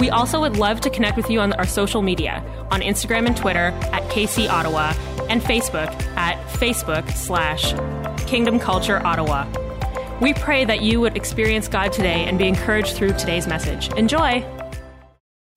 We also would love to connect with you on our social media on Instagram and Twitter at KC Ottawa and Facebook at Facebook slash Kingdom Culture Ottawa. We pray that you would experience God today and be encouraged through today's message. Enjoy!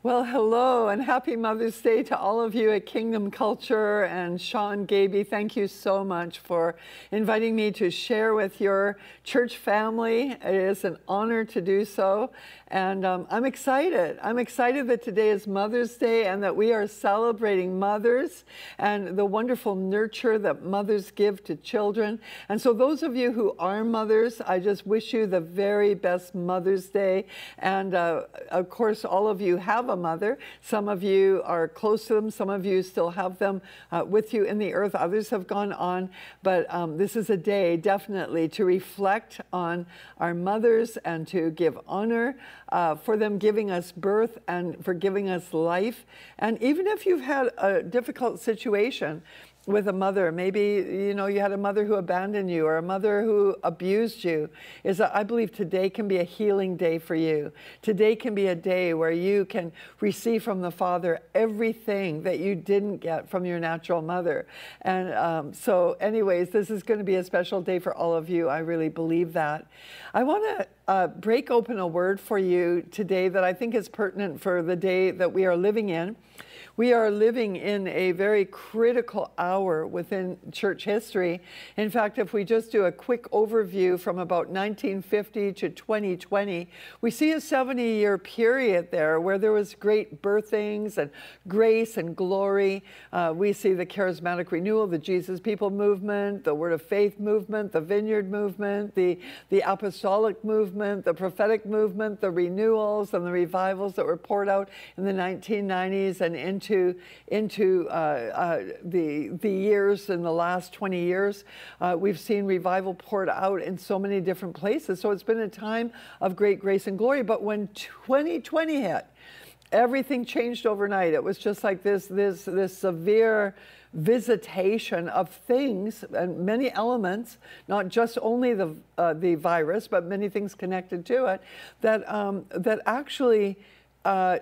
Well, hello and happy Mother's Day to all of you at Kingdom Culture and Sean Gaby. Thank you so much for inviting me to share with your church family. It is an honor to do so. And um, I'm excited. I'm excited that today is Mother's Day and that we are celebrating mothers and the wonderful nurture that mothers give to children. And so, those of you who are mothers, I just wish you the very best Mother's Day. And uh, of course, all of you have a mother. Some of you are close to them, some of you still have them uh, with you in the earth, others have gone on. But um, this is a day definitely to reflect on our mothers and to give honor uh, for them giving us birth and for giving us life. And even if you've had a difficult situation, with a mother. Maybe you know you had a mother who abandoned you or a mother who abused you. Is that i believe today can be a healing day for you. Today can be a day where you can receive from the father everything that you didn't get from your natural mother. And um, so anyways this is going to be a special day for all of you. I really believe that. I want to uh, break open a word for you today that i think is pertinent for the day that we are living in we are living in a very critical hour within church history. In fact, if we just do a quick overview from about 1950 to 2020, we see a 70 year period there where there was great birthings and grace and glory. Uh, we see the charismatic renewal, the Jesus People movement, the Word of Faith movement, the Vineyard movement, the, the apostolic movement, the prophetic movement, the renewals and the revivals that were poured out in the 1990s and into into into uh, uh, the the years in the last 20 years. Uh, we've seen revival poured out in so many different places. So it's been a time of great grace and glory. But when 2020 hit, everything changed overnight. It was just like this this this severe visitation of things and many elements, not just only the uh, the virus, but many things connected to it, that um, that actually uh,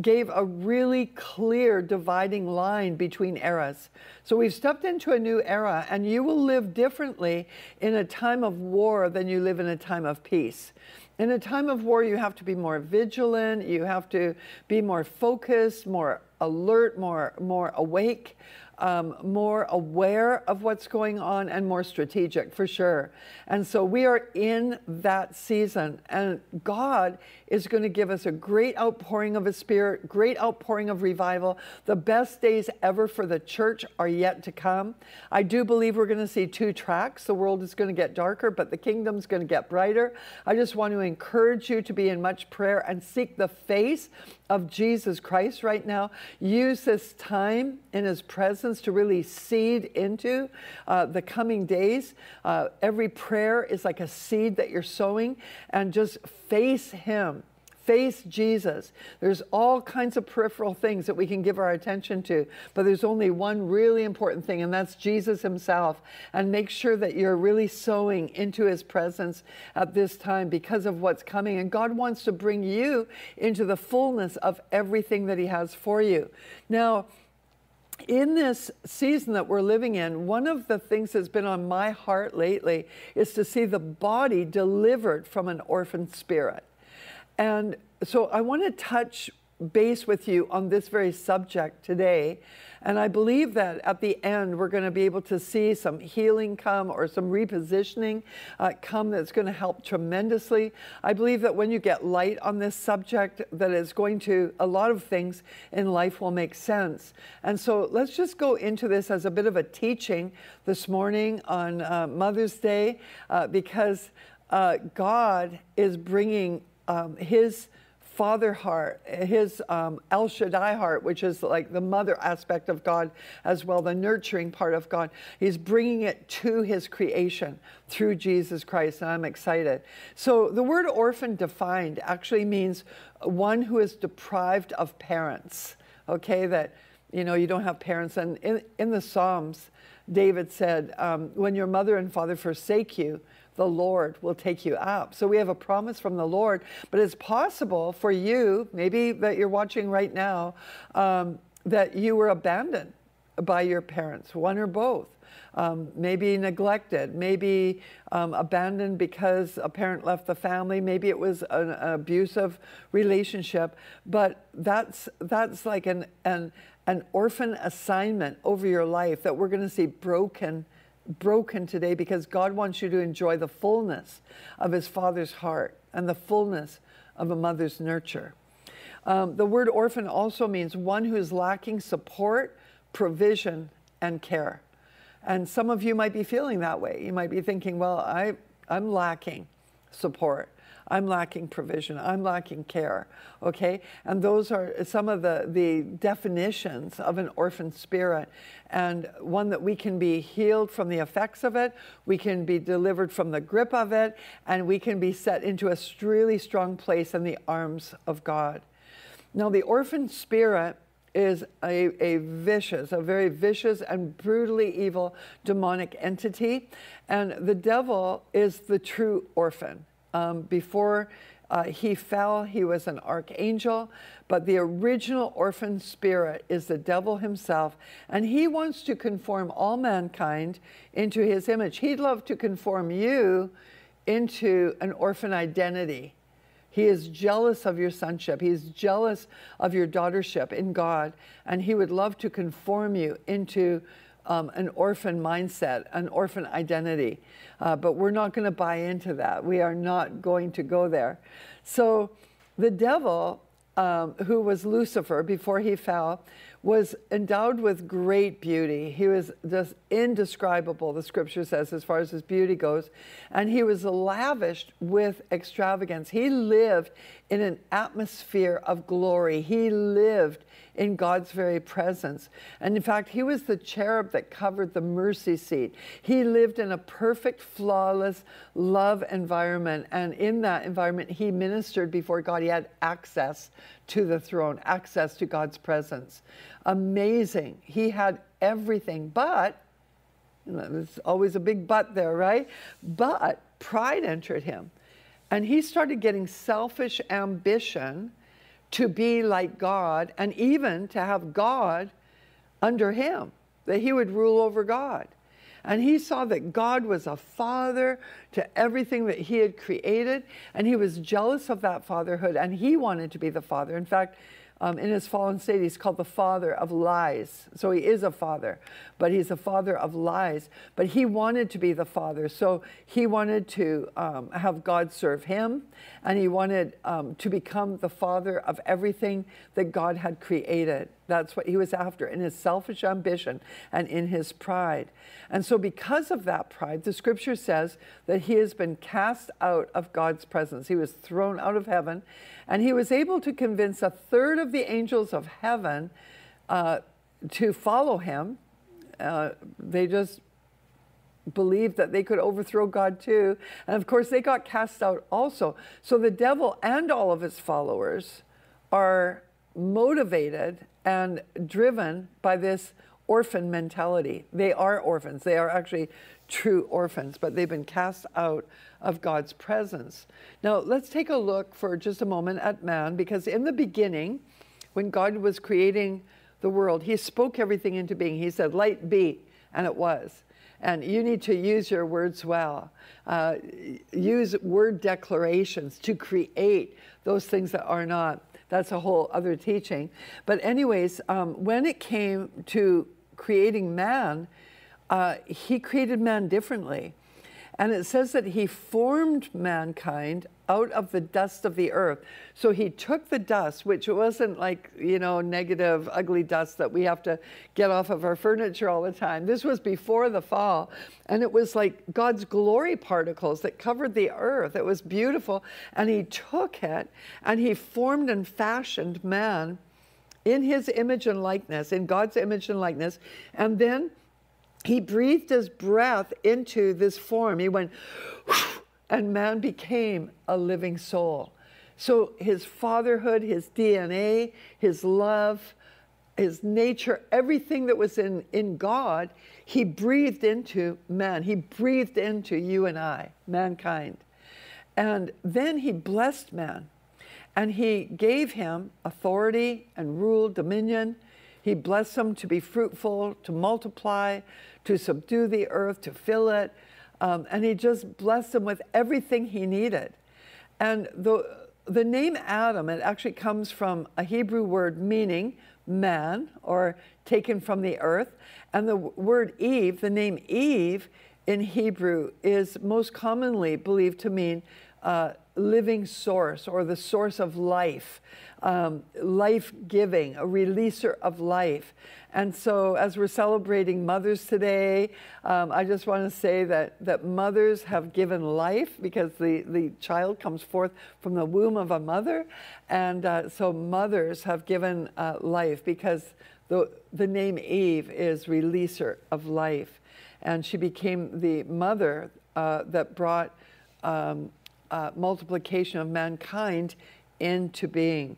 gave a really clear dividing line between eras. So we've stepped into a new era, and you will live differently in a time of war than you live in a time of peace. In a time of war, you have to be more vigilant, you have to be more focused, more alert, more, more awake um, more aware of what's going on and more strategic for sure. And so we are in that season, and God is going to give us a great outpouring of His Spirit, great outpouring of revival. The best days ever for the church are yet to come. I do believe we're going to see two tracks. The world is going to get darker, but the kingdom's going to get brighter. I just want to encourage you to be in much prayer and seek the face of Jesus Christ right now. Use this time in His presence to really seed into uh, the coming days. Uh, every prayer is like a seed that you're sowing, and just face Him face Jesus. There's all kinds of peripheral things that we can give our attention to, but there's only one really important thing, and that's Jesus Himself. And make sure that you're really sowing into His presence at this time because of what's coming. And God wants to bring you into the fullness of everything that He has for you. Now, in this season that we're living in, one of the things that's been on my heart lately is to see the body delivered from an orphan spirit. And so I want to touch base with you on this very subject today. And I believe that at the end, we're going to be able to see some healing come or some repositioning uh, come that's going to help tremendously. I believe that when you get light on this subject, that is going to, a lot of things in life will make sense. And so let's just go into this as a bit of a teaching this morning on uh, Mother's Day, uh, because uh, God is bringing um, his father heart, his um, El Shaddai heart, which is like the mother aspect of God as well, the nurturing part of God. He's bringing it to his creation through Jesus Christ, and I'm excited. So the word orphan defined actually means one who is deprived of parents, okay, that, you know, you don't have parents. And in, in the Psalms, David said, um, when your mother and father forsake you, the Lord will take you up. So we have a promise from the Lord, but it's possible for you, maybe that you're watching right now, um, that you were abandoned by your parents, one or both. Um, maybe neglected, maybe um, abandoned because a parent left the family, maybe it was an, an abusive relationship, but that's, that's like an, an, an orphan assignment over your life that we're going to see broken broken today because God wants you to enjoy the fullness of his father's heart and the fullness of a mother's nurture. Um, the word orphan also means one who is lacking support, provision, and care. And some of you might be feeling that way. You might be thinking, well, I, I'm lacking support. I'm lacking provision. I'm lacking care. Okay? And those are some of the, the definitions of an orphan spirit. And one that we can be healed from the effects of it, we can be delivered from the grip of it, and we can be set into a really strong place in the arms of God. Now, the orphan spirit is a, a vicious, a very vicious and brutally evil demonic entity. And the devil is the true orphan. Um, before uh, he fell, he was an archangel, but the original orphan spirit is the devil himself, and he wants to conform all mankind into his image. He'd love to conform you into an orphan identity. He is jealous of your sonship. He is jealous of your daughtership in God, and he would love to conform you into um, an orphan mindset, an orphan identity. Uh, but we're not going to buy into that. We are not going to go there. So the devil, um, who was Lucifer before he fell, was endowed with great beauty. He was just indescribable, the scripture says, as far as his beauty goes. And he was lavished with extravagance. He lived in an atmosphere of glory. He lived in God's very presence. And in fact, he was the cherub that covered the mercy seat. He lived in a perfect, flawless love environment. And in that environment, he ministered before God. He had access to the throne, access to God's presence. Amazing. He had everything, but there's always a big but there, right? But pride entered him. And he started getting selfish ambition to be like God and even to have God under him, that he would rule over God. And he saw that God was a father to everything that he had created, and he was jealous of that fatherhood, and he wanted to be the father. In fact, um, in his fallen state, he's called the father of lies. So he is a father, but he's a father of lies. But he wanted to be the father. So he wanted to um, have God serve him, and he wanted um, to become the father of everything that God had created. That's what he was after in his selfish ambition and in his pride. And so, because of that pride, the scripture says that he has been cast out of God's presence. He was thrown out of heaven, and he was able to convince a third of the angels of heaven uh, to follow him. Uh, they just believed that they could overthrow God too. And of course, they got cast out also. So the devil and all of his followers are motivated and driven by this orphan mentality. They are orphans. They are actually true orphans, but they've been cast out of God's presence. Now, let's take a look for just a moment at man, because in the beginning, when God was creating the world, He spoke everything into being. He said, Light be, and it was. And you need to use your words well. Uh, use word declarations to create those things that are not. That's a whole other teaching. But, anyways, um, when it came to creating man, uh, he created man differently. And it says that he formed mankind out of the dust of the earth. So he took the dust, which wasn't like, you know, negative, ugly dust that we have to get off of our furniture all the time. This was before the fall. And it was like God's glory particles that covered the earth. It was beautiful. And he took it and he formed and fashioned man in his image and likeness, in God's image and likeness. And then he breathed his breath into this form. He went, and man became a living soul. So his fatherhood, his DNA, his love, his nature, everything that was in, in God, he breathed into man. He breathed into you and I, mankind. And then he blessed man. And he gave him authority and rule, dominion. He blessed them to be fruitful, to multiply, to subdue the earth, to fill it. Um, and he just blessed them with everything he needed. And the, the name Adam, it actually comes from a Hebrew word meaning man or taken from the earth. And the word Eve, the name Eve in Hebrew, is most commonly believed to mean uh, living source or the source of life, um, life giving, a releaser of life. And so, as we're celebrating mothers today, um, I just want to say that, that mothers have given life because the, the child comes forth from the womb of a mother. And uh, so, mothers have given uh, life because the, the name Eve is releaser of life. And she became the mother uh, that brought um, uh, multiplication of mankind into being.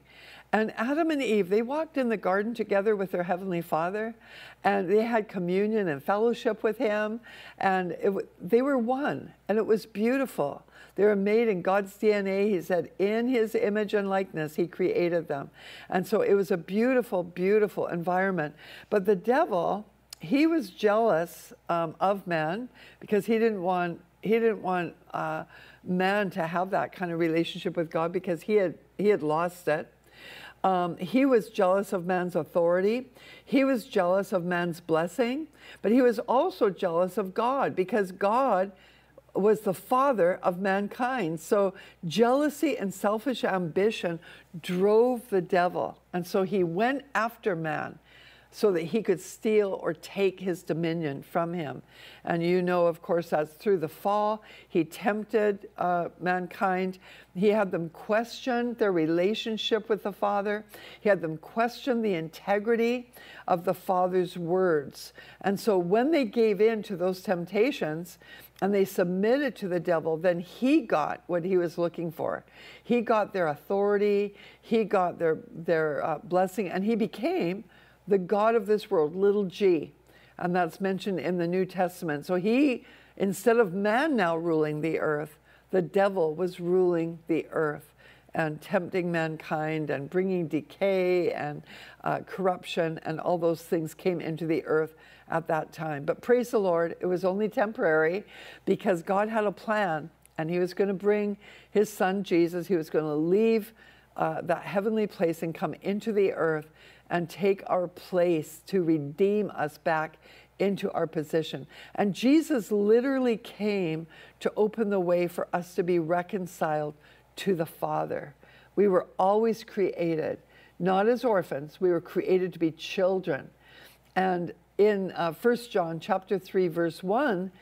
And Adam and Eve, they walked in the garden together with their Heavenly Father, and they had communion and fellowship with Him, and it, they were one, and it was beautiful. They were made in God's DNA. He said, in His image and likeness, He created them. And so it was a beautiful, beautiful environment. But the devil, he was jealous um, of man because he didn't want, he didn't want, uh, man to have that kind of relationship with God because he had he had lost it. Um, he was jealous of man's authority. He was jealous of man's blessing, but he was also jealous of God because God was the father of mankind. So jealousy and selfish ambition drove the devil. And so he went after man so that he could steal or take his dominion from him. And you know, of course, that's through the fall. He tempted uh, mankind. He had them question their relationship with the Father. He had them question the integrity of the Father's words. And so when they gave in to those temptations, and they submitted to the devil, then he got what he was looking for. He got their authority, he got their, their uh, blessing, and he became the God of this world, little g. And that's mentioned in the New Testament. So he, instead of man now ruling the earth, the devil was ruling the earth and tempting mankind and bringing decay and uh, corruption and all those things came into the earth at that time. But praise the Lord, it was only temporary because God had a plan and He was going to bring His Son Jesus. He was going to leave uh, that heavenly place and come into the earth and take our place to redeem us back into our position. And Jesus literally came to open the way for us to be reconciled to the Father. We were always created, not as orphans, we were created to be children. And in uh, 1 John chapter 3, verse 1,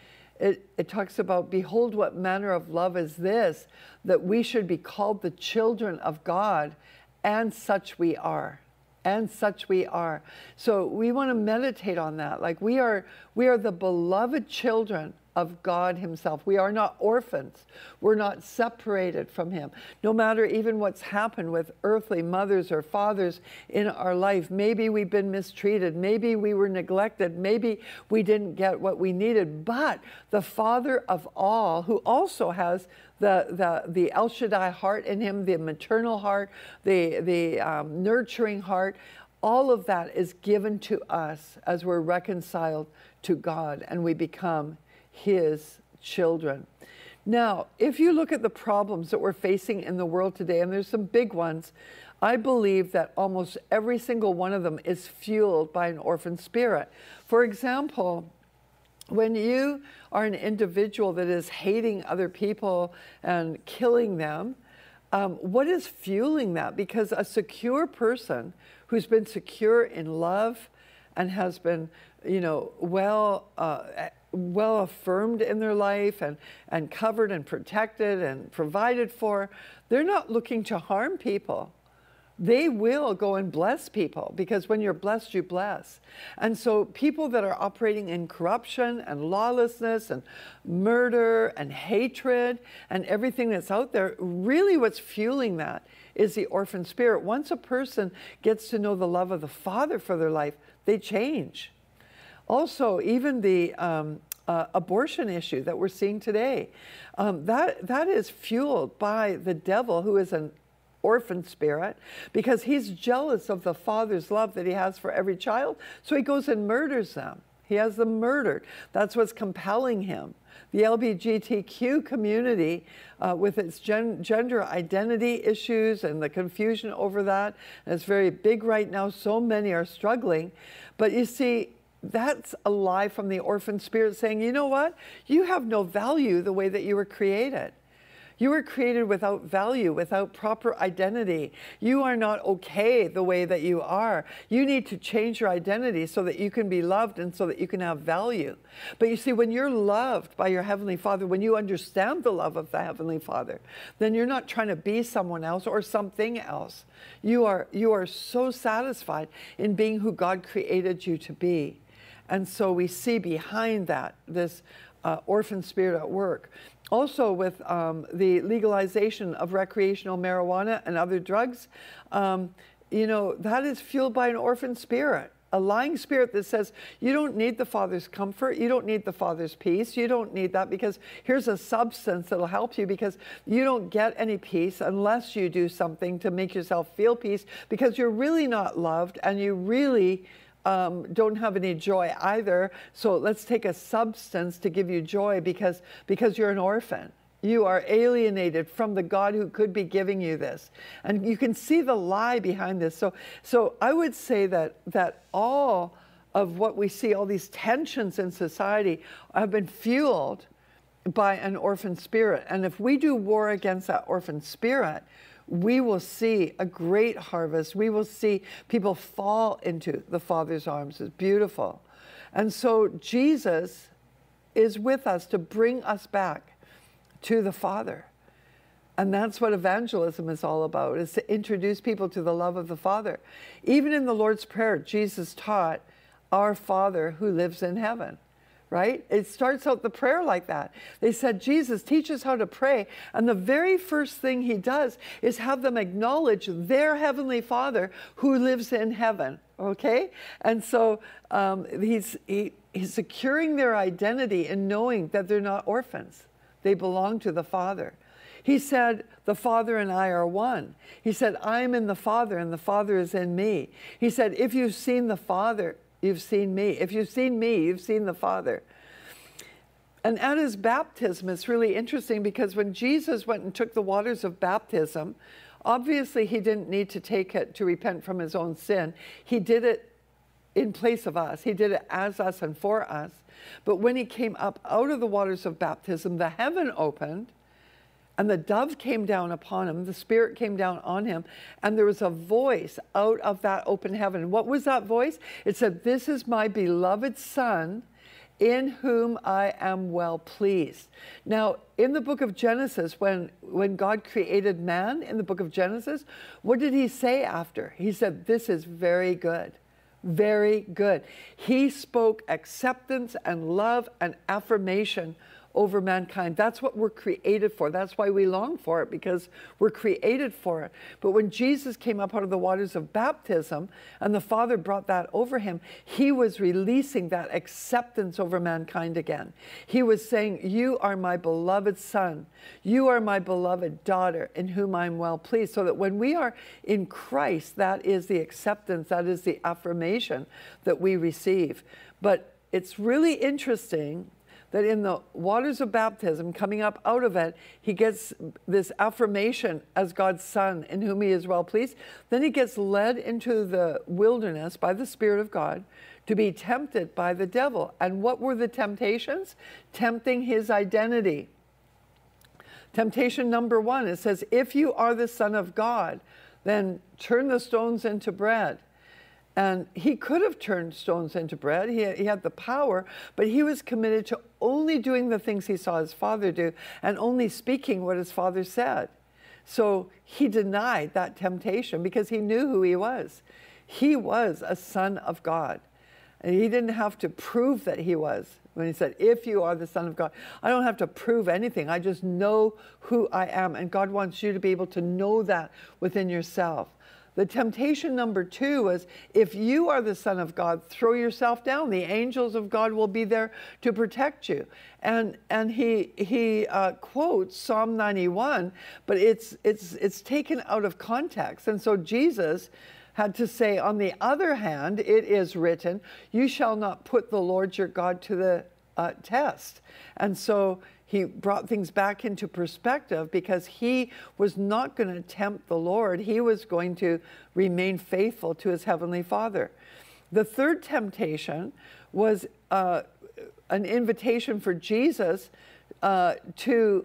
it, it talks about, Behold, what manner of love is this, that we should be called the children of God, and such we are and such we are. So we want to meditate on that. Like we are we are the beloved children of God Himself. We are not orphans. We're not separated from Him. No matter even what's happened with earthly mothers or fathers in our life, maybe we've been mistreated, maybe we were neglected, maybe we didn't get what we needed, but the Father of all, who also has the, the, the El Shaddai heart in him, the maternal heart, the, the um, nurturing heart, all of that is given to us as we're reconciled to God and we become his children. Now, if you look at the problems that we're facing in the world today, and there's some big ones, I believe that almost every single one of them is fueled by an orphan spirit. For example, when you are an individual that is hating other people and killing them, um, what is fueling that? Because a secure person who's been secure in love and has been, you know, well, uh, well affirmed in their life and, and covered and protected and provided for, they're not looking to harm people they will go and bless people because when you're blessed, you bless. And so, people that are operating in corruption and lawlessness and murder and hatred and everything that's out there, really what's fueling that is the orphan spirit. Once a person gets to know the love of the Father for their life, they change. Also, even the um, uh, abortion issue that we're seeing today, um, that, that is fueled by the devil, who is an orphan spirit because he's jealous of the father's love that he has for every child. So he goes and murders them. He has them murdered. That's what's compelling him. The LGBTQ community, uh, with its gen- gender identity issues and the confusion over that, and it's very big right now. So many are struggling. But you see, that's a lie from the orphan spirit saying, you know what? You have no value the way that you were created. You were created without value, without proper identity. You are not okay the way that you are. You need to change your identity so that you can be loved and so that you can have value. But you see, when you're loved by your Heavenly Father, when you understand the love of the Heavenly Father, then you're not trying to be someone else or something else. You are, you are so satisfied in being who God created you to be. And so we see behind that this uh, orphan spirit at work. Also, with um, the legalization of recreational marijuana and other drugs, um, you know, that is fueled by an orphan spirit a lying spirit that says you don't need the father's comfort you don't need the father's peace you don't need that because here's a substance that'll help you because you don't get any peace unless you do something to make yourself feel peace because you're really not loved and you really um, don't have any joy either. So let's take a substance to give you joy because, because you're an orphan. You are alienated from the God who could be giving you this. And you can see the lie behind this. So, so I would say that, that all of what we see, all these tensions in society, have been fueled by an orphan spirit. And if we do war against that orphan spirit, we will see a great harvest. We will see people fall into the Father's arms. It's beautiful. And so Jesus is with us to bring us back to the Father. And that's what evangelism is all about, is to introduce people to the love of the Father. Even in the Lord's Prayer, Jesus taught, Our Father who lives in heaven right? It starts out the prayer like that. They said, Jesus, teach us how to pray. And the very first thing he does is have them acknowledge their heavenly Father who lives in heaven, okay? And so um, he's, he, he's securing their identity and knowing that they're not orphans, they belong to the Father. He said, The Father and I are one. He said, I'm in the Father and the Father is in me. He said, If you've seen the Father, you've seen me. If you've seen me, you've seen the Father. And at his baptism, it's really interesting because when Jesus went and took the waters of baptism, obviously he didn't need to take it to repent from his own sin. He did it in place of us, he did it as us and for us. But when he came up out of the waters of baptism, the heaven opened and the dove came down upon him, the Spirit came down on him, and there was a voice out of that open heaven. What was that voice? It said, This is my beloved Son, in whom I am well pleased. Now, in the book of Genesis, when, when God created man in the book of Genesis, what did he say after? He said, This is very good. Very good. He spoke acceptance and love and affirmation over mankind. That's what we're created for. That's why we long for it, because we're created for it. But when Jesus came up out of the waters of baptism and the Father brought that over him, he was releasing that acceptance over mankind again. He was saying, You are my beloved Son. You are my beloved daughter, in whom I'm well pleased. So that when we are in Christ, that is the acceptance, that is the affirmation that we receive. But it's really interesting that in the waters of baptism, coming up out of it, he gets this affirmation as God's son in whom he is well pleased. Then he gets led into the wilderness by the Spirit of God to be tempted by the devil. And what were the temptations? Tempting his identity. Temptation number one it says, If you are the Son of God, then turn the stones into bread. And he could have turned stones into bread. He, he had the power, but he was committed to only doing the things he saw his father do and only speaking what his father said. So he denied that temptation because he knew who he was. He was a son of God. And he didn't have to prove that he was when he said, If you are the Son of God. I don't have to prove anything. I just know who I am. And God wants you to be able to know that within yourself. The temptation number two was if you are the Son of God, throw yourself down. The angels of God will be there to protect you. And and he he uh, quotes Psalm 91, but it's it's it's taken out of context. And so Jesus had to say, on the other hand, it is written, you shall not put the Lord your God to the uh, test. And so he brought things back into perspective because he was not going to tempt the Lord. He was going to remain faithful to his heavenly Father. The third temptation was uh, an invitation for Jesus uh, to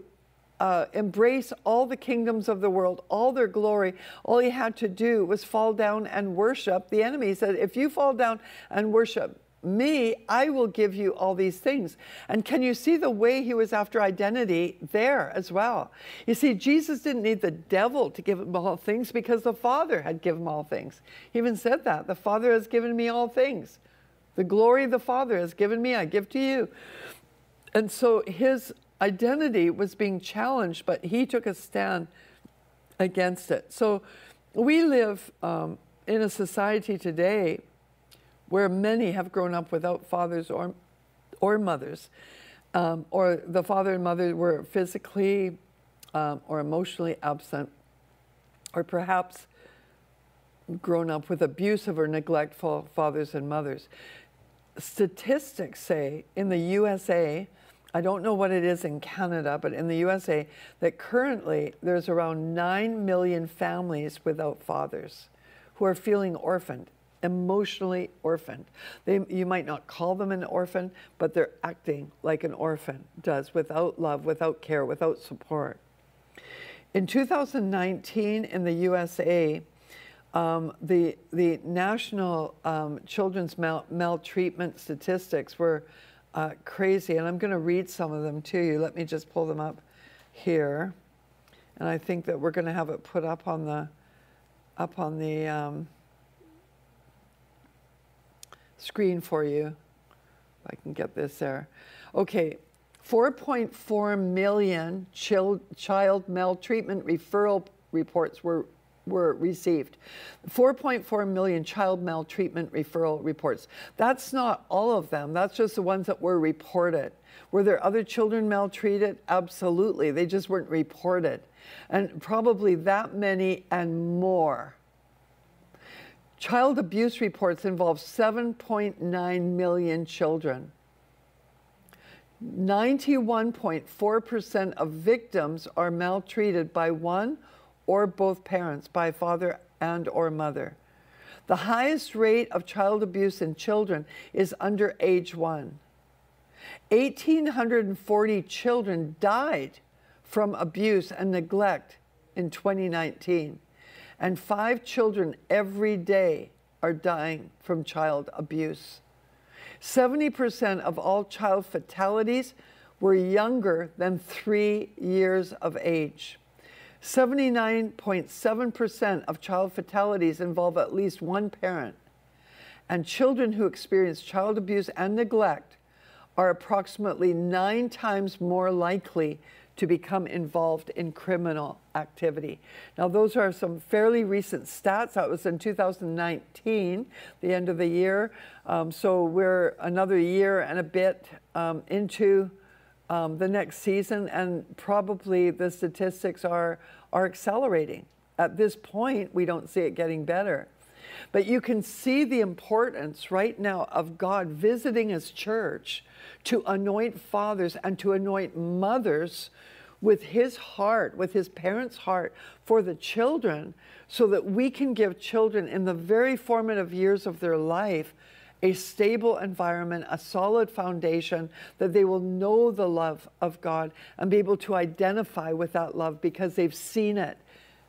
uh, embrace all the kingdoms of the world, all their glory. All he had to do was fall down and worship the enemy. He said, If you fall down and worship me, I will give you all these things. And can you see the way he was after identity there as well? You see, Jesus didn't need the devil to give him all things because the Father had given him all things. He even said that the Father has given me all things. The glory the Father has given me, I give to you. And so his identity was being challenged, but he took a stand against it. So we live um, in a society today where many have grown up without fathers or, or mothers, um, or the father and mother were physically um, or emotionally absent, or perhaps grown up with abusive or neglectful fathers and mothers. Statistics say in the USA, I don't know what it is in Canada, but in the USA, that currently there's around 9 million families without fathers who are feeling orphaned, emotionally orphaned. They, you might not call them an orphan, but they're acting like an orphan does, without love, without care, without support. In 2019, in the USA, um, the, the national um, children's mal- maltreatment statistics were uh, crazy. And I'm going to read some of them to you. Let me just pull them up here. And I think that we're going to have it put up on the up on the um, screen for you. If I can get this there. Okay, 4.4 million child, child maltreatment referral reports were were received. 4.4 million child maltreatment referral reports. That's not all of them, that's just the ones that were reported. Were there other children maltreated? Absolutely. They just weren't reported. And probably that many and more. Child abuse reports involve 7.9 million children. 91.4% of victims are maltreated by one or both parents by father and or mother. The highest rate of child abuse in children is under age 1. 1840 children died from abuse and neglect in 2019 and 5 children every day are dying from child abuse. 70% of all child fatalities were younger than 3 years of age. 79.7% of child fatalities involve at least one parent, and children who experience child abuse and neglect are approximately nine times more likely to become involved in criminal activity. Now, those are some fairly recent stats. That was in 2019, the end of the year. Um, so we're another year and a bit um, into um, the next season, and probably the statistics are, are accelerating. At this point, we don't see it getting better. But you can see the importance right now of God visiting his church to anoint fathers and to anoint mothers with his heart, with his parents' heart for the children, so that we can give children in the very formative years of their life a stable environment, a solid foundation, that they will know the love of God and be able to identify with that love because they've seen it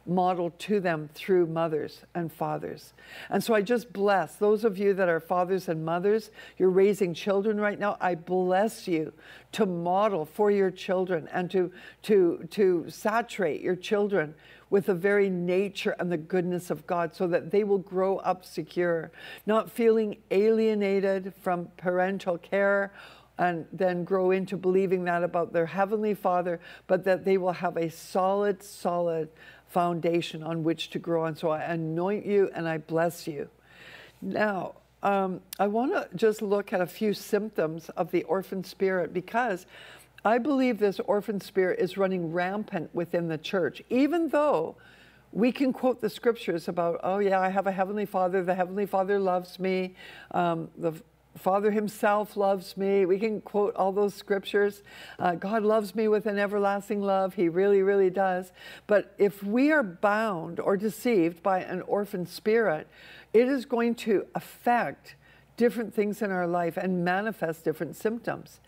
modeled to them through mothers and fathers. And so I just bless those of you that are fathers and mothers, you're raising children right now. I bless you to model for your children and to, to, to saturate your children with the very nature and the goodness of God so that they will grow up secure, not feeling alienated from parental care and then grow into believing that about their Heavenly Father, but that they will have a solid, solid foundation on which to grow on. So I anoint you and I bless you. Now, um, I want to just look at a few symptoms of the orphan spirit because I believe this orphan spirit is running rampant within the church, even though we can quote the scriptures about, oh, yeah, I have a heavenly father, the heavenly father loves me, um, the Father Himself loves me. We can quote all those scriptures. Uh, God loves me with an everlasting love. He really, really does. But if we are bound or deceived by an orphan spirit, it is going to affect different things in our life and manifest different symptoms.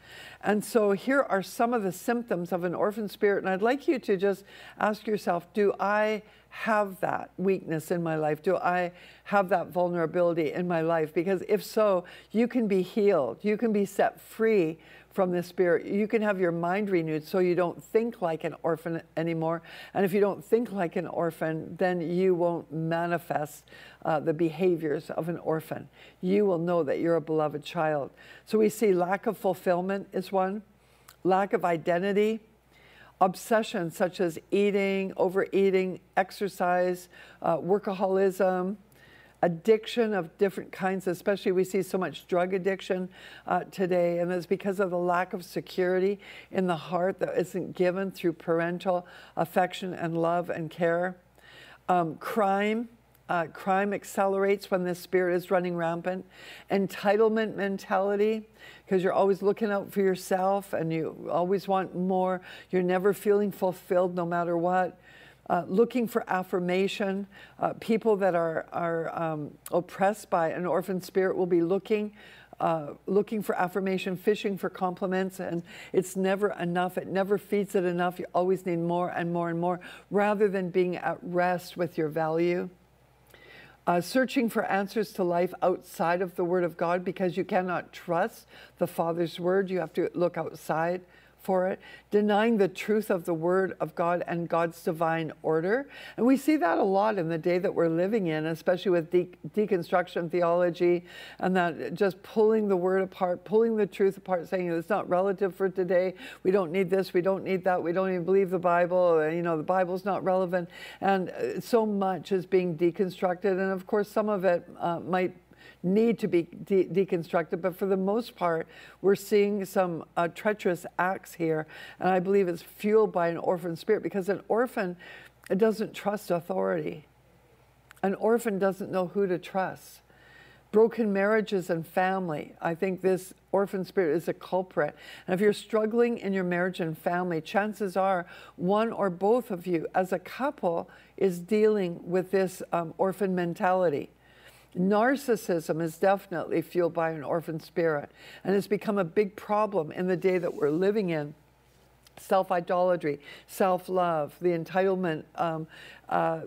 And so here are some of the symptoms of an orphan spirit. And I'd like you to just ask yourself do I have that weakness in my life? Do I have that vulnerability in my life? Because if so, you can be healed, you can be set free from the spirit. You can have your mind renewed so you don't think like an orphan anymore. And if you don't think like an orphan, then you won't manifest uh, the behaviors of an orphan. You will know that you're a beloved child. So we see lack of fulfillment is one, lack of identity obsessions such as eating, overeating, exercise, uh, workaholism, addiction of different kinds, especially we see so much drug addiction uh, today, and it's because of the lack of security in the heart that isn't given through parental affection and love and care. Um, crime, uh, crime accelerates when this spirit is running rampant. Entitlement mentality, because you're always looking out for yourself and you always want more. You're never feeling fulfilled no matter what. Uh, looking for affirmation. Uh, people that are, are um, oppressed by an orphan spirit will be looking. Uh, looking for affirmation, fishing for compliments, and it's never enough. It never feeds it enough. You always need more and more and more, rather than being at rest with your value uh, searching for answers to life outside of the Word of God because you cannot trust the Father's Word. You have to look outside for it, denying the truth of the Word of God and God's divine order. And we see that a lot in the day that we're living in, especially with de- deconstruction theology and that just pulling the Word apart, pulling the truth apart, saying it's not relative for today. We don't need this, we don't need that, we don't even believe the Bible, you know, the Bible's not relevant. And uh, so much is being deconstructed. And of course, some of it uh, might need to be de deconstructed. But for the most part, we're seeing some uh, treacherous acts here. And I believe it's fueled by an orphan spirit because an orphan doesn't trust authority. An orphan doesn't know who to trust. Broken marriages and family. I think this orphan spirit is a culprit. And if you're struggling in your marriage and family, chances are one or both of you as a couple is dealing with this um, orphan mentality. Narcissism is definitely fueled by an orphan spirit and has become a big problem in the day that we're living in. Self idolatry, self love, the entitlement um, uh,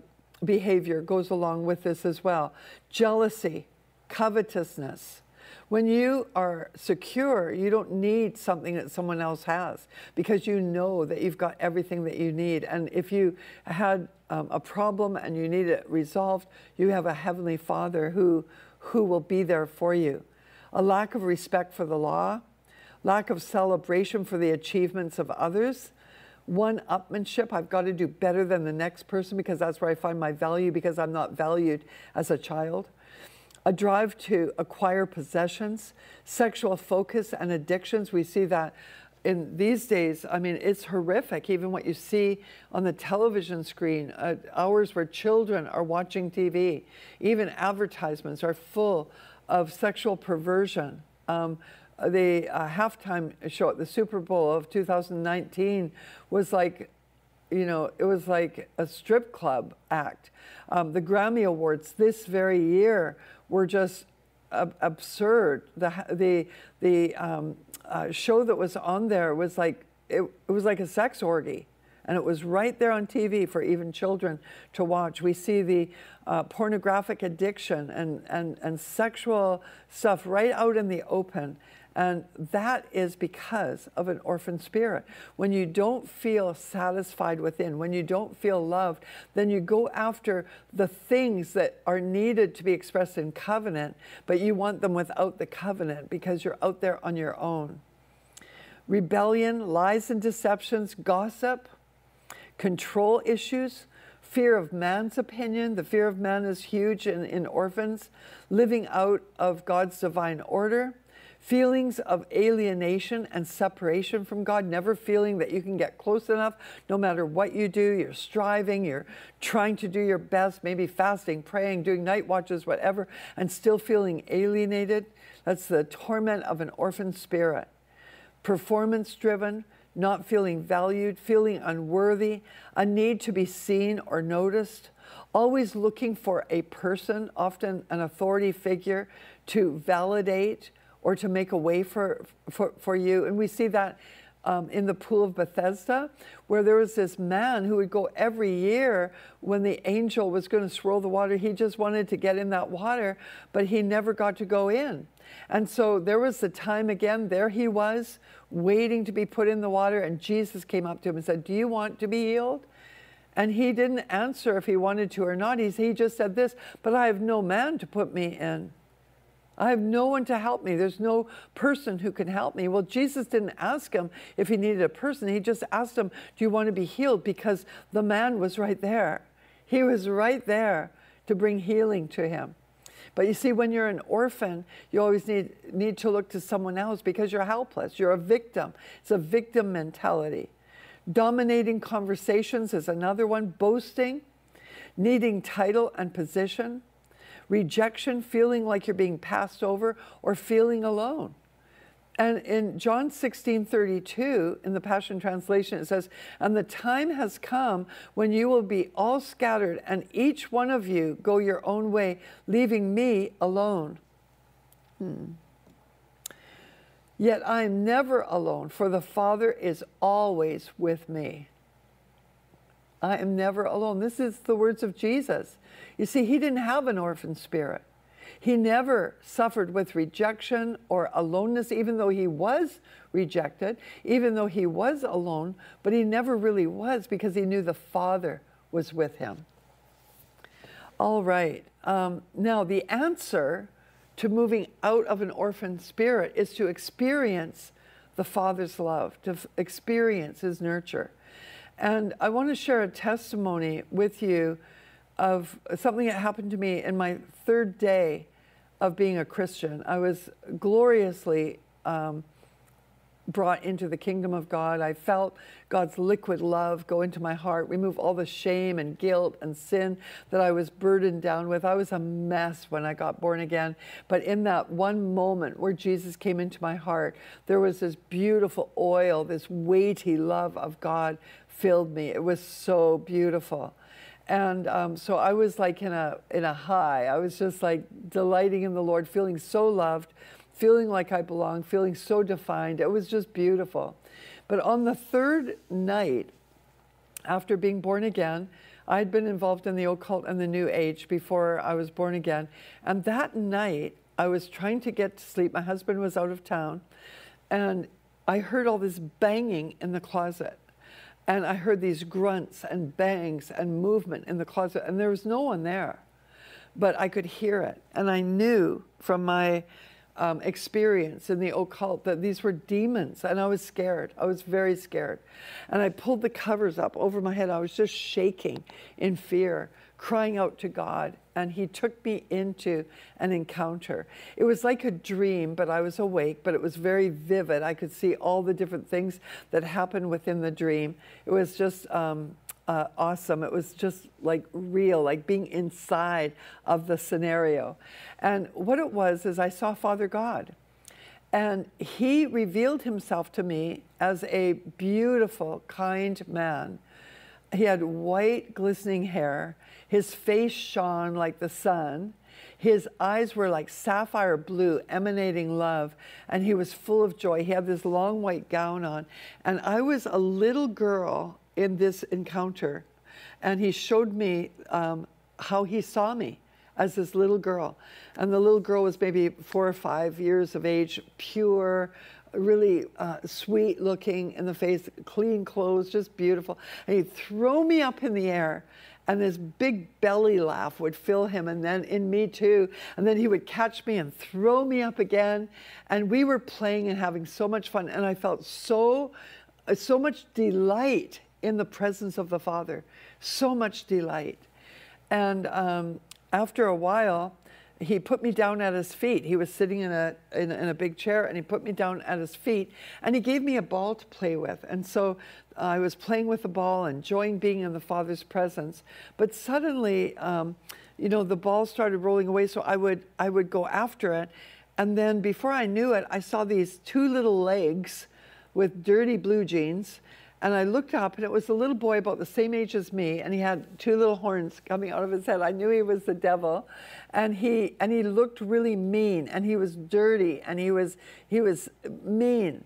behavior goes along with this as well. Jealousy, covetousness. When you are secure, you don't need something that someone else has because you know that you've got everything that you need. And if you had um, a problem and you need it resolved, you have a Heavenly Father who, who will be there for you. A lack of respect for the law, lack of celebration for the achievements of others, one upmanship. I've got to do better than the next person because that's where I find my value because I'm not valued as a child. A drive to acquire possessions, sexual focus, and addictions. We see that in these days, I mean, it's horrific. Even what you see on the television screen, uh, hours where children are watching TV, even advertisements are full of sexual perversion. Um, the uh, halftime show at the Super Bowl of 2019 was like, you know, it was like a strip club act. Um, the Grammy Awards this very year were just ab- absurd. The the the um, uh, show that was on there was like it, it was like a sex orgy and it was right there on TV for even children to watch. We see the uh, pornographic addiction and, and, and sexual stuff right out in the open. And that is because of an orphan spirit. When you don't feel satisfied within, when you don't feel loved, then you go after the things that are needed to be expressed in covenant, but you want them without the covenant because you're out there on your own. Rebellion, lies and deceptions, gossip, control issues, fear of man's opinion. The fear of man is huge in, in orphans, living out of God's divine order feelings of alienation and separation from God, never feeling that you can get close enough no matter what you do. You're striving, you're trying to do your best, maybe fasting, praying, doing night watches, whatever, and still feeling alienated. That's the torment of an orphan spirit. Performance driven, not feeling valued, feeling unworthy, a need to be seen or noticed, always looking for a person, often an authority figure, to validate or to make a way for, for, for you. And we see that um, in the pool of Bethesda, where there was this man who would go every year when the angel was going to swirl the water. He just wanted to get in that water, but he never got to go in. And so there was the time again, there he was, waiting to be put in the water, and Jesus came up to him and said, Do you want to be healed? And he didn't answer if he wanted to or not. He, he just said this, But I have no man to put me in. I have no one to help me. There's no person who can help me. Well, Jesus didn't ask him if he needed a person. He just asked him, Do you want to be healed? Because the man was right there. He was right there to bring healing to him. But you see, when you're an orphan, you always need, need to look to someone else because you're helpless. You're a victim. It's a victim mentality. Dominating conversations is another one. Boasting, needing title and position rejection, feeling like you're being passed over, or feeling alone. And in John 16 32, in the Passion Translation, it says, And the time has come when you will be all scattered, and each one of you go your own way, leaving me alone. Hmm. Yet I am never alone, for the Father is always with me. I am never alone. This is the words of Jesus. You see, he didn't have an orphan spirit. He never suffered with rejection or aloneness, even though he was rejected, even though he was alone, but he never really was because he knew the Father was with him. All right. Um, now, the answer to moving out of an orphan spirit is to experience the Father's love, to experience his nurture. And I want to share a testimony with you of something that happened to me in my third day of being a Christian. I was gloriously um, brought into the kingdom of God. I felt God's liquid love go into my heart, remove all the shame and guilt and sin that I was burdened down with. I was a mess when I got born again. But in that one moment where Jesus came into my heart, there was this beautiful oil, this weighty love of God filled me. It was so beautiful. And um, so I was like in a in a high. I was just like delighting in the Lord, feeling so loved, feeling like I belonged, feeling so defined. It was just beautiful. But on the third night, after being born again, I had been involved in the occult and the New Age before I was born again. And that night, I was trying to get to sleep. My husband was out of town, and I heard all this banging in the closet. And I heard these grunts and bangs and movement in the closet, and there was no one there. But I could hear it. And I knew from my um, experience in the occult that these were demons. And I was scared. I was very scared. And I pulled the covers up over my head. I was just shaking in fear crying out to God. And He took me into an encounter. It was like a dream, but I was awake, but it was very vivid. I could see all the different things that happened within the dream. It was just um, uh, awesome. It was just like real, like being inside of the scenario. And what it was is I saw Father God. And he revealed himself to me as a beautiful, kind man. He had white, glistening hair. His face shone like the sun. His eyes were like sapphire blue, emanating love, and he was full of joy. He had this long white gown on. And I was a little girl in this encounter, and he showed me um, how he saw me as this little girl. And the little girl was maybe four or five years of age, pure, really uh, sweet looking in the face, clean clothes, just beautiful. And he'd throw me up in the air. And this big belly laugh would fill him, and then in me too. And then he would catch me and throw me up again. And we were playing and having so much fun. And I felt so, so much delight in the presence of the Father, so much delight. And um, after a while, he put me down at his feet. He was sitting in a, in, in, a big chair and he put me down at his feet and he gave me a ball to play with. And so I was playing with the ball, enjoying being in the Father's presence. But suddenly, um, you know, the ball started rolling away. So I would, I would go after it. And then before I knew it, I saw these two little legs with dirty blue jeans and I looked up, and it was a little boy about the same age as me, and he had two little horns coming out of his head. I knew he was the devil, and he and he looked really mean, and he was dirty, and he was he was mean,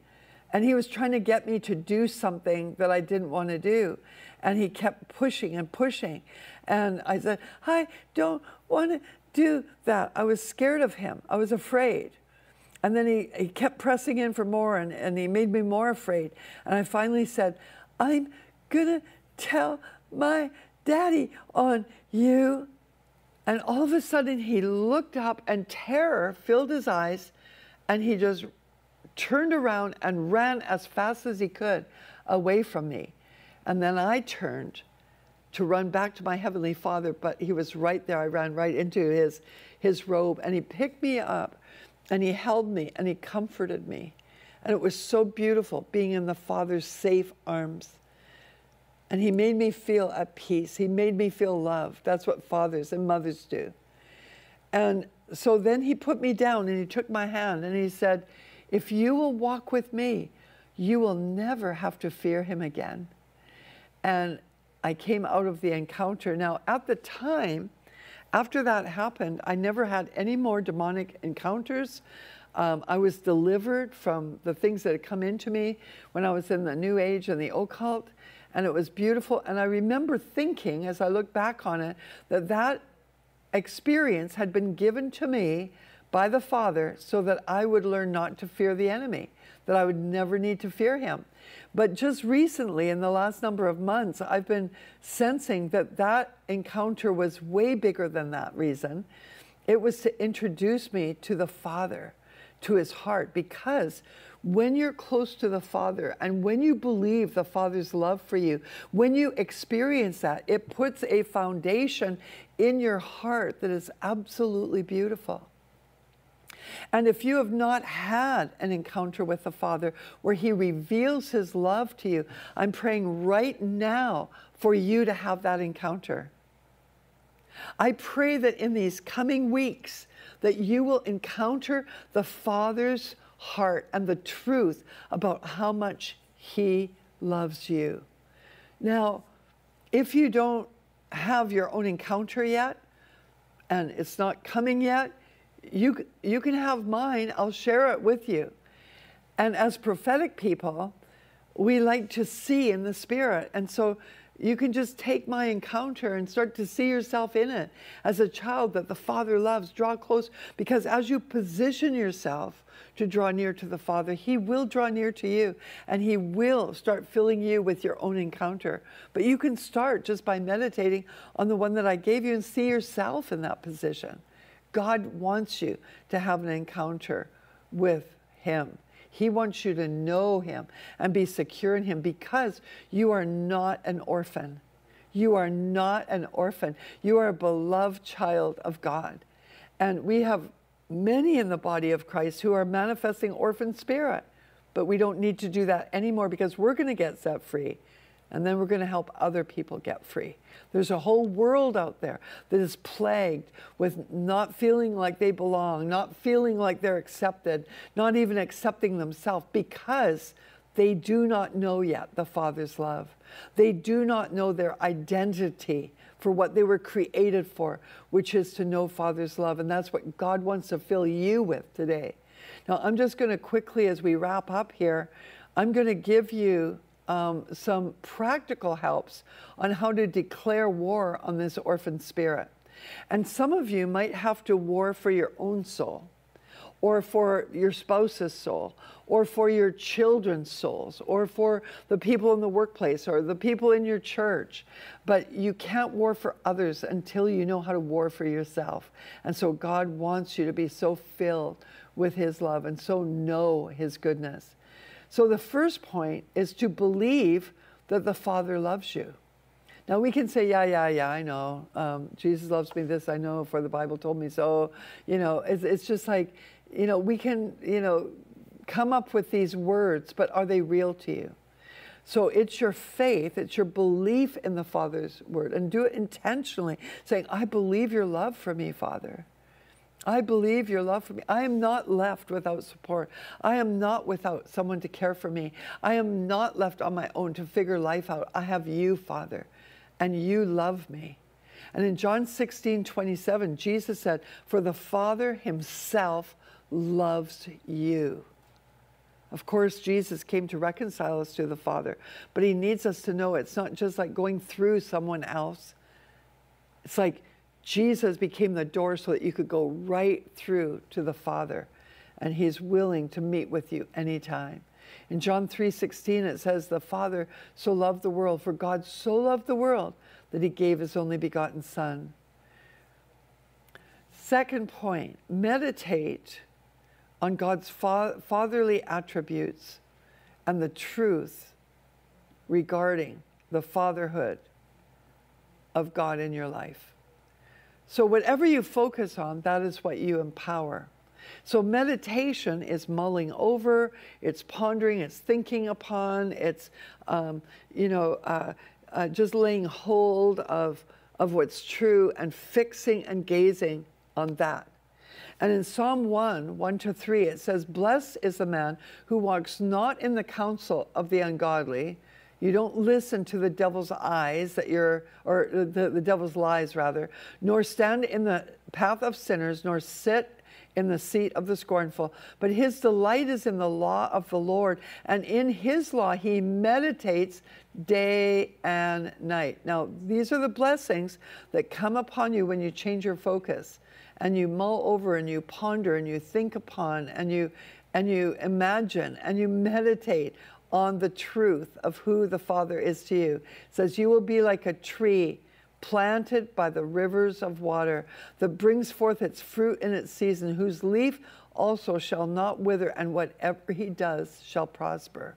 and he was trying to get me to do something that I didn't want to do, and he kept pushing and pushing, and I said, "I don't want to do that." I was scared of him. I was afraid. And then he, he kept pressing in for more and, and he made me more afraid. And I finally said, I'm gonna tell my daddy on you. And all of a sudden he looked up and terror filled his eyes and he just turned around and ran as fast as he could away from me. And then I turned to run back to my heavenly father, but he was right there. I ran right into his, his robe and he picked me up and he held me and he comforted me. And it was so beautiful being in the Father's safe arms. And he made me feel at peace. He made me feel loved. That's what fathers and mothers do. And so then he put me down and he took my hand and he said, If you will walk with me, you will never have to fear him again. And I came out of the encounter. Now, at the time, after that happened, I never had any more demonic encounters. Um, I was delivered from the things that had come into me when I was in the New Age and the occult, and it was beautiful. And I remember thinking, as I look back on it, that that experience had been given to me by the Father so that I would learn not to fear the enemy, that I would never need to fear him. But just recently, in the last number of months, I've been sensing that that encounter was way bigger than that reason. It was to introduce me to the Father, to his heart, because when you're close to the Father and when you believe the Father's love for you, when you experience that, it puts a foundation in your heart that is absolutely beautiful. And if you have not had an encounter with the Father where He reveals His love to you, I'm praying right now for you to have that encounter. I pray that in these coming weeks that you will encounter the Father's heart and the truth about how much He loves you. Now, if you don't have your own encounter yet, and it's not coming yet, you, you can have mine, I'll share it with you. And as prophetic people, we like to see in the spirit. And so you can just take my encounter and start to see yourself in it as a child that the Father loves. Draw close because as you position yourself to draw near to the Father, He will draw near to you and He will start filling you with your own encounter. But you can start just by meditating on the one that I gave you and see yourself in that position. God wants you to have an encounter with Him. He wants you to know Him and be secure in Him because you are not an orphan. You are not an orphan. You are a beloved child of God. And we have many in the body of Christ who are manifesting orphan spirit. But we don't need to do that anymore because we're going to get set free. And then we're going to help other people get free. There's a whole world out there that is plagued with not feeling like they belong, not feeling like they're accepted, not even accepting themselves because they do not know yet the Father's love. They do not know their identity for what they were created for, which is to know Father's love. And that's what God wants to fill you with today. Now, I'm just going to quickly, as we wrap up here, I'm going to give you um, some practical helps on how to declare war on this orphan spirit. And some of you might have to war for your own soul, or for your spouse's soul, or for your children's souls, or for the people in the workplace, or the people in your church. But you can't war for others until you know how to war for yourself. And so God wants you to be so filled with His love and so know His goodness. So the first point is to believe that the Father loves you. Now we can say, yeah, yeah, yeah, I know. Um, Jesus loves me. This I know, for the Bible told me so. You know, it's, it's just like, you know, we can, you know, come up with these words, but are they real to you? So it's your faith, it's your belief in the Father's word, and do it intentionally, saying, I believe your love for me, Father. I believe your love for me. I am not left without support. I am not without someone to care for me. I am not left on my own to figure life out. I have you, Father, and you love me. And in John 16, 27, Jesus said, For the Father himself loves you. Of course, Jesus came to reconcile us to the Father, but he needs us to know it's not just like going through someone else. It's like Jesus became the door so that you could go right through to the Father, and He's willing to meet with you anytime. In John 3:16 it says the Father so loved the world for God so loved the world that he gave his only begotten son. Second point, meditate on God's fa- fatherly attributes and the truth regarding the fatherhood of God in your life. So, whatever you focus on, that is what you empower. So, meditation is mulling over, it's pondering, it's thinking upon, it's, um, you know, uh, uh, just laying hold of, of what's true and fixing and gazing on that. And in Psalm 1, 1 to 3, it says, Blessed is the man who walks not in the counsel of the ungodly, you don't listen to the devil's eyes that you're, or the, the devil's lies rather, nor stand in the path of sinners, nor sit in the seat of the scornful. But his delight is in the law of the Lord, and in his law he meditates day and night. Now, these are the blessings that come upon you when you change your focus and you mull over and you ponder and you think upon and you and you imagine and you meditate on the truth of who the Father is to you. It says, You will be like a tree planted by the rivers of water that brings forth its fruit in its season, whose leaf also shall not wither, and whatever he does shall prosper.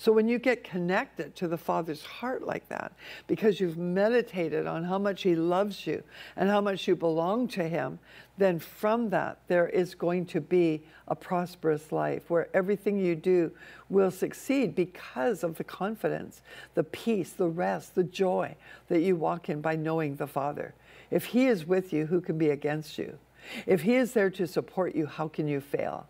So when you get connected to the Father's heart like that, because you've meditated on how much He loves you and how much you belong to Him, then from that there is going to be a prosperous life where everything you do will succeed because of the confidence, the peace, the rest, the joy that you walk in by knowing the Father. If He is with you, who can be against you? If He is there to support you, how can you fail?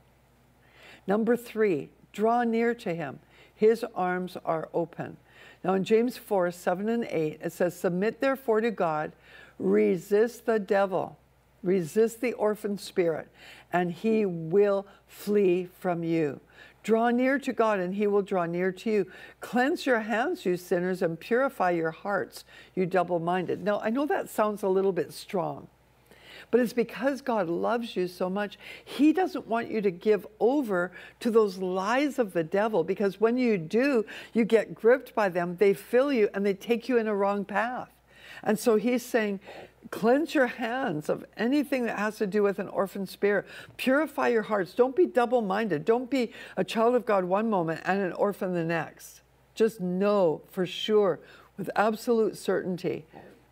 Number three, draw near to Him. His arms are open. Now in James 4 7 and 8, it says, Submit therefore to God, resist the devil, resist the orphan spirit, and he will flee from you. Draw near to God, and he will draw near to you. Cleanse your hands, you sinners, and purify your hearts, you double minded. Now, I know that sounds a little bit strong. But it's because God loves you so much. He doesn't want you to give over to those lies of the devil because when you do, you get gripped by them, they fill you, and they take you in a wrong path. And so he's saying, cleanse your hands of anything that has to do with an orphan spirit. Purify your hearts. Don't be double minded. Don't be a child of God one moment and an orphan the next. Just know for sure with absolute certainty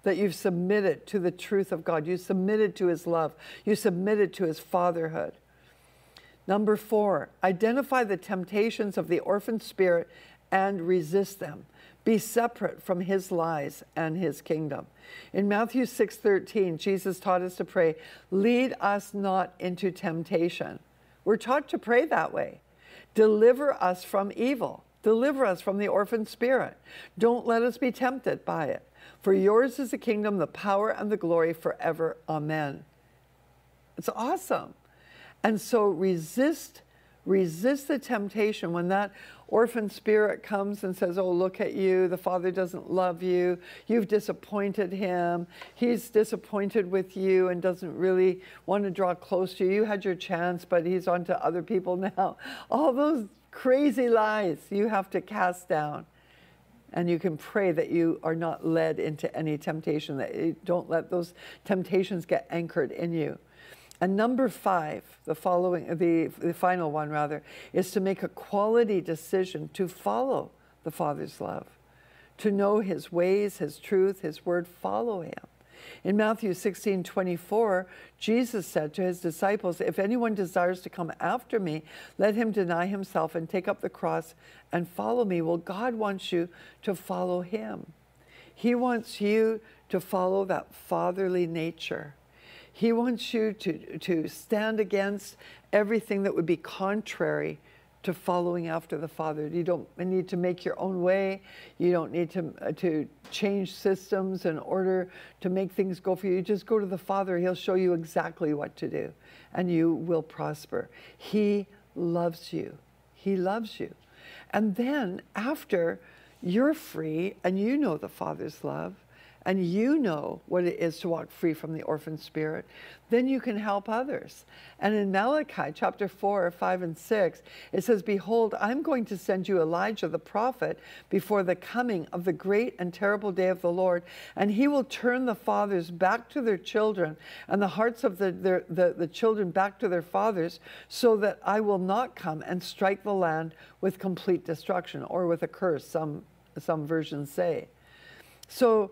that you've submitted to the truth of God. You submitted to His love. You submitted to His fatherhood. Number four, identify the temptations of the orphan spirit and resist them. Be separate from his lies and his kingdom. In Matthew 6:13, Jesus taught us to pray, "Lead us not into temptation." We're taught to pray that way. Deliver us from evil. Deliver us from the orphan spirit. Don't let us be tempted by it. For yours is the kingdom, the power, and the glory forever. Amen. It's awesome. And so resist, resist the temptation when that orphan spirit comes and says, Oh, look at you. The Father doesn't love you. You've disappointed him. He's disappointed with you and doesn't really want to draw close to you. You had your chance, but he's on to other people now. All those crazy lies you have to cast down. And you can pray that you are not led into any temptation, that you don't let those temptations get anchored in you. And number five, the following, the, the final one rather, is to make a quality decision to follow the Father's love, to know His ways, His truth, His word, follow Him. In Matthew 16 24, Jesus said to his disciples, If anyone desires to come after me, let him deny himself and take up the cross and follow me. Well, God wants you to follow him. He wants you to follow that fatherly nature. He wants you to, to stand against everything that would be contrary to following after the Father. You don't need to make your own way. You don't need to, uh, to change systems in order to make things go for you. You just go to the Father. He'll show you exactly what to do, and you will prosper. He loves you. He loves you. And then after you're free and you know the Father's love, and you know what it is to walk free from the orphan spirit, then you can help others. And in Malachi chapter 4, 5, and 6, it says, Behold, I'm going to send you Elijah the prophet before the coming of the great and terrible day of the Lord, and he will turn the fathers back to their children and the hearts of the, their, the, the children back to their fathers, so that I will not come and strike the land with complete destruction or with a curse, some, some versions say. So,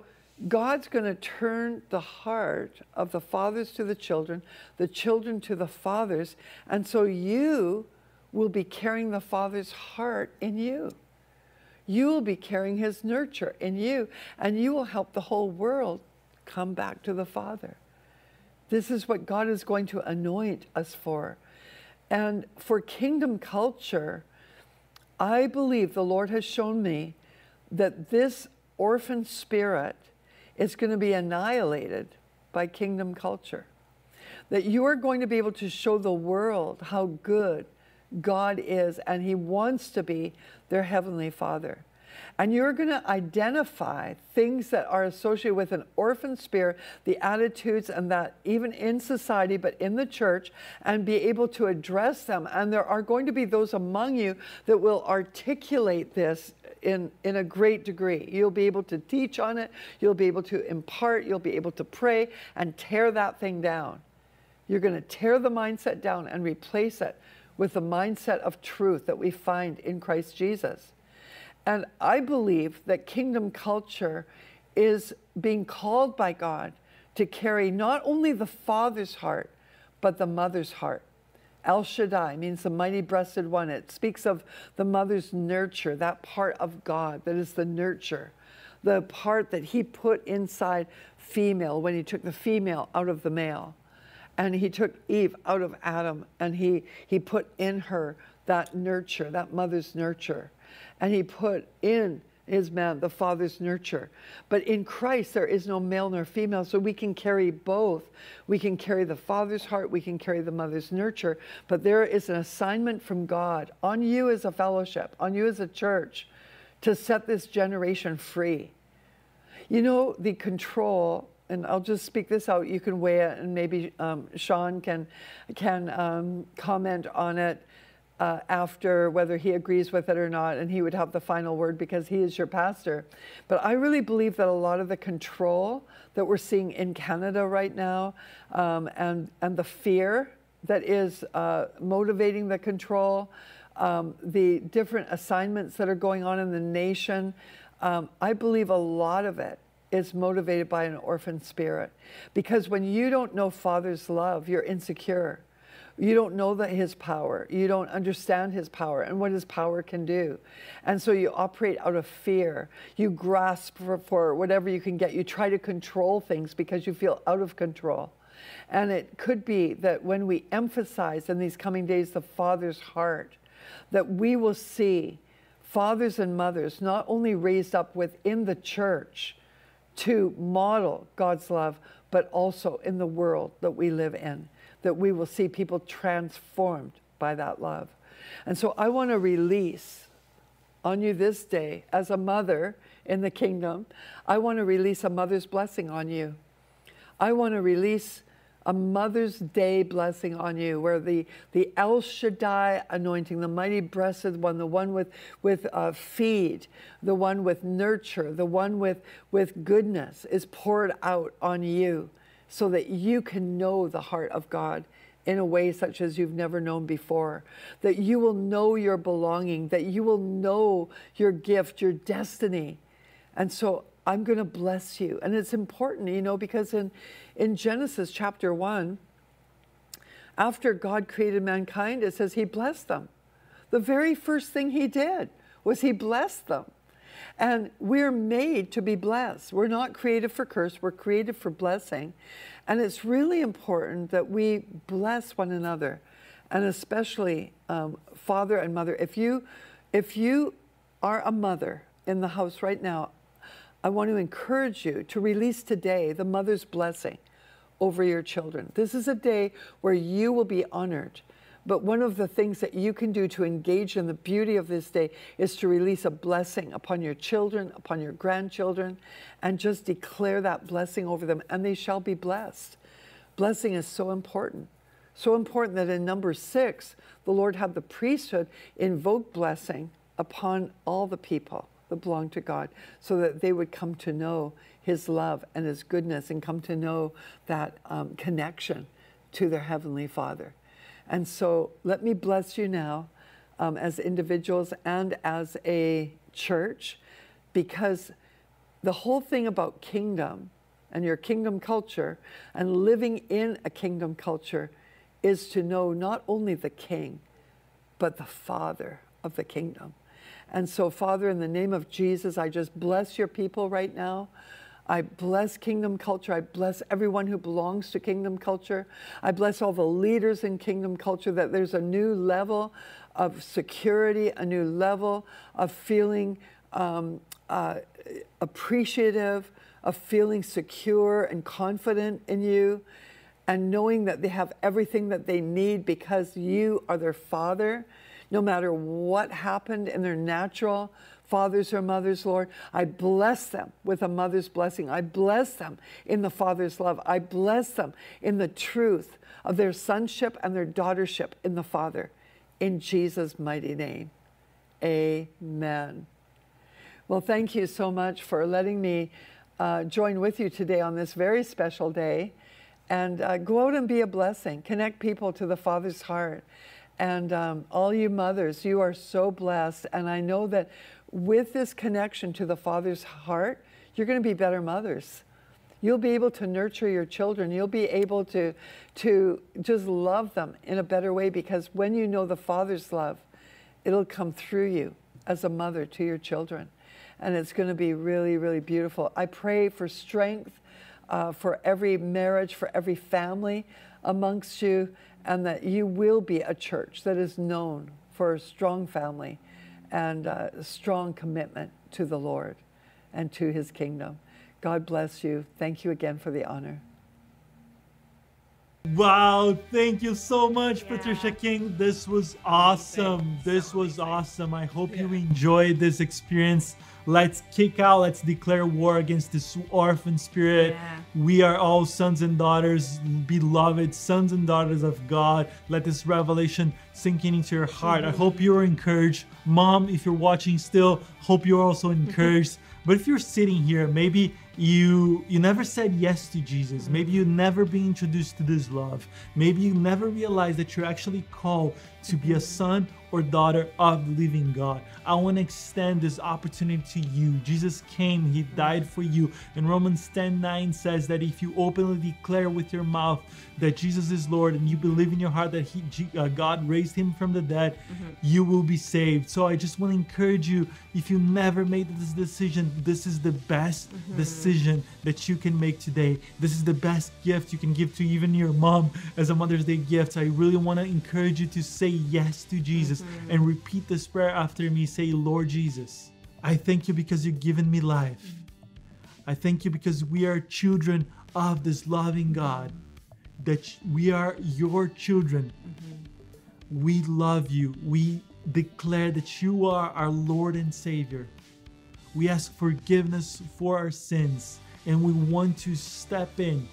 God's going to turn the heart of the fathers to the children, the children to the fathers, and so you will be carrying the Father's heart in you. You will be carrying His nurture in you, and you will help the whole world come back to the Father. This is what God is going to anoint us for. And for kingdom culture, I believe the Lord has shown me that this orphan spirit it's going to be annihilated by kingdom culture. That you are going to be able to show the world how good God is, and He wants to be their Heavenly Father. And you're going to identify things that are associated with an orphan spirit, the attitudes, and that even in society, but in the church, and be able to address them. And there are going to be those among you that will articulate this in, in a great degree. You'll be able to teach on it, you'll be able to impart, you'll be able to pray and tear that thing down. You're going to tear the mindset down and replace it with the mindset of truth that we find in Christ Jesus. And I believe that kingdom culture is being called by God to carry not only the father's heart, but the mother's heart. El Shaddai means the mighty breasted one. It speaks of the mother's nurture, that part of God that is the nurture, the part that he put inside female when he took the female out of the male. And he took Eve out of Adam and he, he put in her that nurture, that mother's nurture and he put in his man the father's nurture. But in Christ, there is no male nor female, so we can carry both. We can carry the father's heart, we can carry the mother's nurture, but there is an assignment from God on you as a fellowship, on you as a church, to set this generation free. You know, the control and I'll just speak this out. You can weigh it, and maybe um, Sean can can um, comment on it uh, after whether he agrees with it or not, and he would have the final word because he is your pastor. But I really believe that a lot of the control that we're seeing in Canada right now um, and, and the fear that is uh, motivating the control, um, the different assignments that are going on in the nation, um, I believe a lot of it is motivated by an orphan spirit. Because when you don't know Father's love, you're insecure. You don't know that his power. You don't understand his power and what his power can do. And so you operate out of fear. You grasp for, for whatever you can get. You try to control things because you feel out of control. And it could be that when we emphasize in these coming days the Father's heart, that we will see fathers and mothers not only raised up within the church to model God's love, but also in the world that we live in, that we will see people transformed by that love. And so I want to release on you this day as a mother in the kingdom. I want to release a mother's blessing on you. I want to release a Mother's Day blessing on you, where the, the El Shaddai anointing, the mighty breasted one, the one with, with uh, feed, the one with nurture, the one with, with goodness is poured out on you so that you can know the heart of God in a way such as you've never known before. That you will know your belonging, that you will know your gift, your destiny. And so I'm going to bless you. And it's important, you know, because in, in Genesis chapter 1, after God created mankind, it says he blessed them. The very first thing he did was he blessed them. And we're made to be blessed. We're not created for curse, we're created for blessing. And it's really important that we bless one another, and especially um, father and mother. If you, if you are a mother in the house right now, I want to encourage you to release today the mother's blessing over your children. This is a day where you will be honored. But one of the things that you can do to engage in the beauty of this day is to release a blessing upon your children, upon your grandchildren, and just declare that blessing over them, and they shall be blessed. Blessing is so important. So important that in number six, the Lord had the priesthood invoke blessing upon all the people that belong to God so that they would come to know His love and His goodness and come to know that um, connection to their Heavenly Father. And so let me bless you now um, as individuals and as a church because the whole thing about kingdom and your kingdom culture and living in a kingdom culture is to know not only the king, but the father of the kingdom. And so, Father, in the name of Jesus, I just bless your people right now. I bless kingdom culture. I bless everyone who belongs to kingdom culture. I bless all the leaders in kingdom culture that there's a new level of security, a new level of feeling um, uh, appreciative, of feeling secure and confident in you, and knowing that they have everything that they need because you are their father no matter what happened in their natural fathers or mothers, Lord. I bless them with a mother's blessing. I bless them in the Father's love. I bless them in the truth of their sonship and their daughtership in the Father. In Jesus' mighty name. Amen. Well, thank you so much for letting me uh, join with you today on this very special day. And uh, go out and be a blessing. Connect people to the Father's heart. And um, all you mothers, you are so blessed. And I know that with this connection to the Father's heart, you're going to be better mothers. You'll be able to nurture your children. You'll be able to, to just love them in a better way because when you know the Father's love, it'll come through you as a mother to your children. And it's going to be really, really beautiful. I pray for strength uh, for every marriage, for every family amongst you and that you will be a church that is known for a strong family and a strong commitment to the Lord and to his kingdom. God bless you. Thank you again for the honor. Wow, thank you so much, yeah. Patricia King. This was awesome. This was awesome. I hope yeah. you enjoyed this experience. Let's kick out, let's declare war against this orphan spirit. Yeah. We are all sons and daughters, beloved sons and daughters of God. Let this revelation sink into your heart. Mm-hmm. I hope you're encouraged. Mom, if you're watching still, hope you're also encouraged. but if you're sitting here, maybe you you never said yes to Jesus. Maybe you never been introduced to this love. Maybe you never realized that you're actually called to be a son or daughter of the living God. I want to extend this opportunity to you. Jesus came, He died for you. And Romans 10 9 says that if you openly declare with your mouth that Jesus is Lord and you believe in your heart that he, uh, God raised Him from the dead, mm-hmm. you will be saved. So I just want to encourage you if you never made this decision, this is the best mm-hmm. decision that you can make today. This is the best gift you can give to even your mom as a Mother's Day gift. I really want to encourage you to say yes to Jesus mm-hmm. and repeat this prayer after me. Say, Lord Jesus, I thank you because you've given me life. I thank you because we are children of this loving God, that we are your children. Mm-hmm. We love you. We declare that you are our Lord and Savior. We ask forgiveness for our sins and we want to step in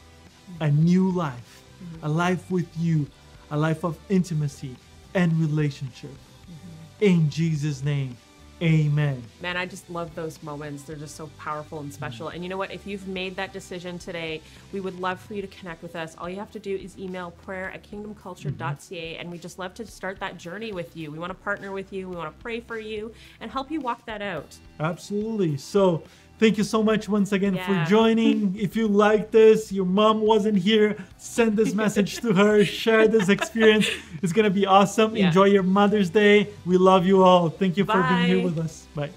a new life, mm-hmm. a life with you, a life of intimacy and relationship. Mm-hmm. In Jesus' name. Amen. Man, I just love those moments. They're just so powerful and special. And you know what? If you've made that decision today, we would love for you to connect with us. All you have to do is email prayer at kingdomculture.ca, mm-hmm. and we just love to start that journey with you. We want to partner with you, we want to pray for you, and help you walk that out. Absolutely. So, Thank you so much once again yeah. for joining. if you like this, your mom wasn't here, send this message to her, share this experience. It's going to be awesome. Yeah. Enjoy your Mother's Day. We love you all. Thank you Bye. for being here with us. Bye.